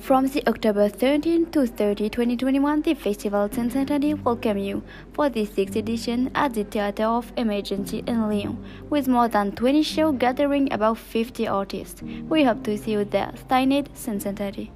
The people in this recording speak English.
From the October 13 to 30, 2021, the festival Sens Interdits welcome you for the sixth edition at the Theater of Emergency in Lyon, with more than 20 shows gathering about 50 artists. We hope to see you there. Steinet, Sens Interdits.